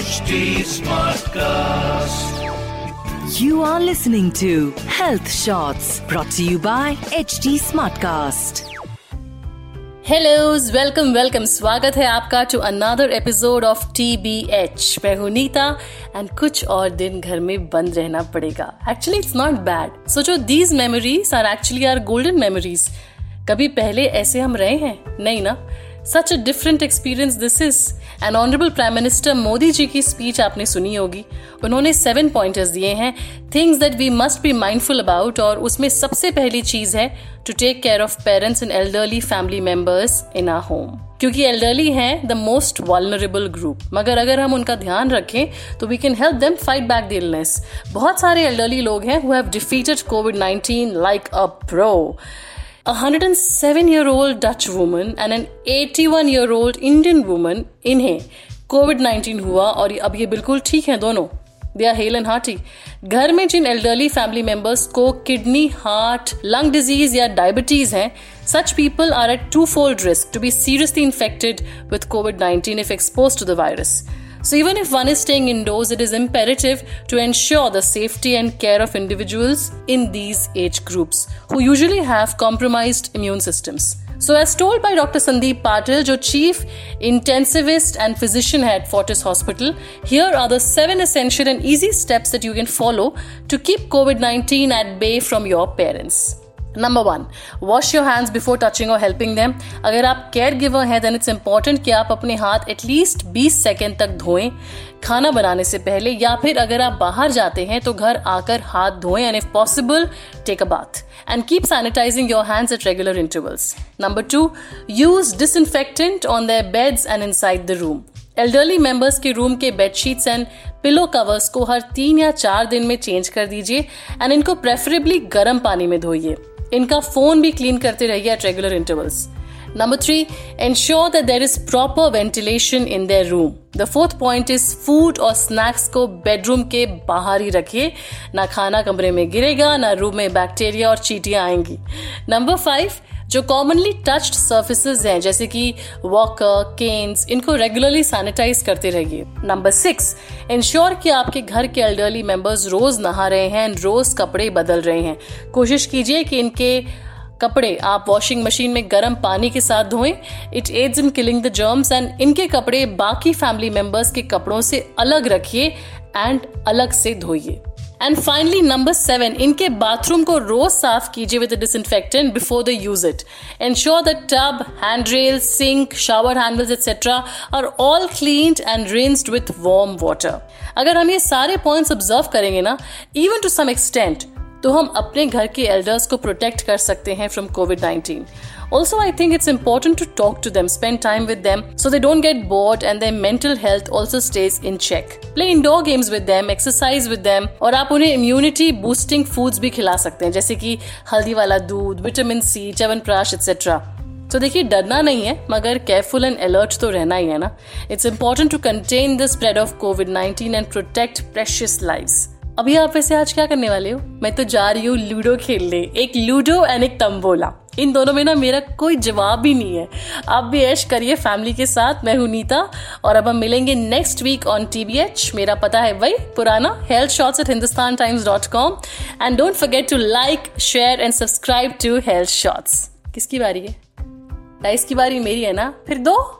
HD Smartcast. You are listening to Health Shots brought to you by HD Smartcast. Hellos welcome welcome स्वागत है आपका to another episode of T B H मैं हूँ Nita and कुछ और दिन घर में बंद रहना पड़ेगा एक्चुअली इट्स नॉट बैड सोचो these memories are actually are golden memories कभी पहले ऐसे हम रहे हैं नहीं ना such a different experience this is and honourable prime minister Modi ji की स्पीच आपने सुनी होगी। उन्होंने सेवन पॉइंटर्स दिए हैं। Things that we must be mindful about और उसमें सबसे पहली चीज़ है to take care of parents and elderly family members in our home क्योंकि एल्डरली हैं द मोस्ट वॉलनरेबल ग्रुप मगर अगर हम उनका ध्यान रखें तो we can help them fight back the illness बहुत सारे एल्डरली लोग हैं who have defeated Covid 19 like a pro a 107 year old Dutch woman and an 81 year old Indian woman इन्हें कोविड 19 हुआ और अब ये बिल्कुल ठीक हैं दोनों। They are hale and hearty. घर में जिन एल्डरली फैमिली मेंबर्स को किडनी हार्ट लंग डिज़ीज़ या डायबिटीज़ है such people are at two fold risk to be seriously infected with Covid 19 if expose to the virus So, even if one is staying indoors, it is imperative to ensure the safety and care of individuals in these age groups who usually have compromised immune systems. So, as told by Dr. Sandeep Patil, jo chief intensivist and physician at Fortis Hospital, here are the seven essential and easy steps that you can follow to keep COVID 19 at bay from your parents. Number one wash your hands before touching और helping them अगर आप care giver हैं then it's important कि आप अपने हाथ at least 20 second तक धोएँ खाना बनाने से पहले, या फिर अगर आप बाहर जाते हैं तो घर आकर हाथ धोएँ and if possible take a bath and keep sanitising your hands at regular intervals number two use disinfectant on their beds and inside the room elderly members के रूम के बेडशीट्स एंड पिलो कवर्स को हर तीन या चार दिन में change कर दीजिए एंड इनको प्रेफरेबली गर्म पानी में धोइए। इनका फ़ोन भी क्लीन करते रहिए at regular intervals number three ensure that there is proper ventilation in their room the fourth point is food और स्नैक्स को बेडरूम के बाहर ही रखिए। ना खाना कमरे में गिरेगा, ना रूम में बैक्टीरिया और चीटियाँ आएँगी। नंबर फाइव जो कॉमनली टच्ड सर्फिसेज हैं, जैसे कि वॉकर केन्स इनको रेगुलरली सैनिटाइज करते रहिए। नंबर सिक्स इंश्योर कि आपके घर के एल्डरली मेंबर्स रोज नहा रहे हैं, रोज कपड़े बदल रहे हैं। कोशिश कीजिए कि इनके कपड़े आप वॉशिंग मशीन में गर्म पानी के साथ धोएँ। It aids in killing the germs and इनके कपड़े बाकी फैमिली मेंबर्स के कपड़ों से अलग रखिए एंड अलग से धोइए। एंड फाइनली नंबर सेवन इनके बाथरूम को रोज साफ़ कीजिए with disinfectant before the use it ensure the tub hand rail sink shower handles etcetera are all clean and rinsed with warm water अगर हम ये सारे पॉइंट्स ऑब्ज़र्व करेंगे ना इवन टू सम एक्सटेंट तो हम अपने घर के एल्डर्स को प्रोटेक्ट कर सकते हैं from Covid nineteen Also, I think it's important to talk to them, spend time with them so they don't get bored and their mental health also stays in check. Play indoor games with them, exercise with them और आप उन्हें immunity boosting foods भी खिला सकते हैं जैसे कि हल्दी वाला दूध विटामिन सी च्यवनप्राश एक्सेट्रा तो देखिए डरना नहीं है मगर केयरफुल एंड अलर्ट तो रहना ही है ना? It's important to contain the spread of Covid nineteen and protect precious lives अभी आप वैसे आज क्या करने वाले हो? मैं तो जा रही हूँ लूडो खेलने। एक लूडो एंड एक तंबोला। इन दोनों में ना मेरा कोई जवाब ही नहीं है। आप भी ऐश करिए फैमिली के साथ। मैं हूँ नीता। और अब हम मिलेंगे नेक्स्ट वीक ऑन टीबीएच मेरा पता है वही पुराना health shorts at Hindustan Times dot com and don't forget to like share and subscribe to health shorts किसकी बारी है? डाइस की बारी मेरी है ना? फिर दो?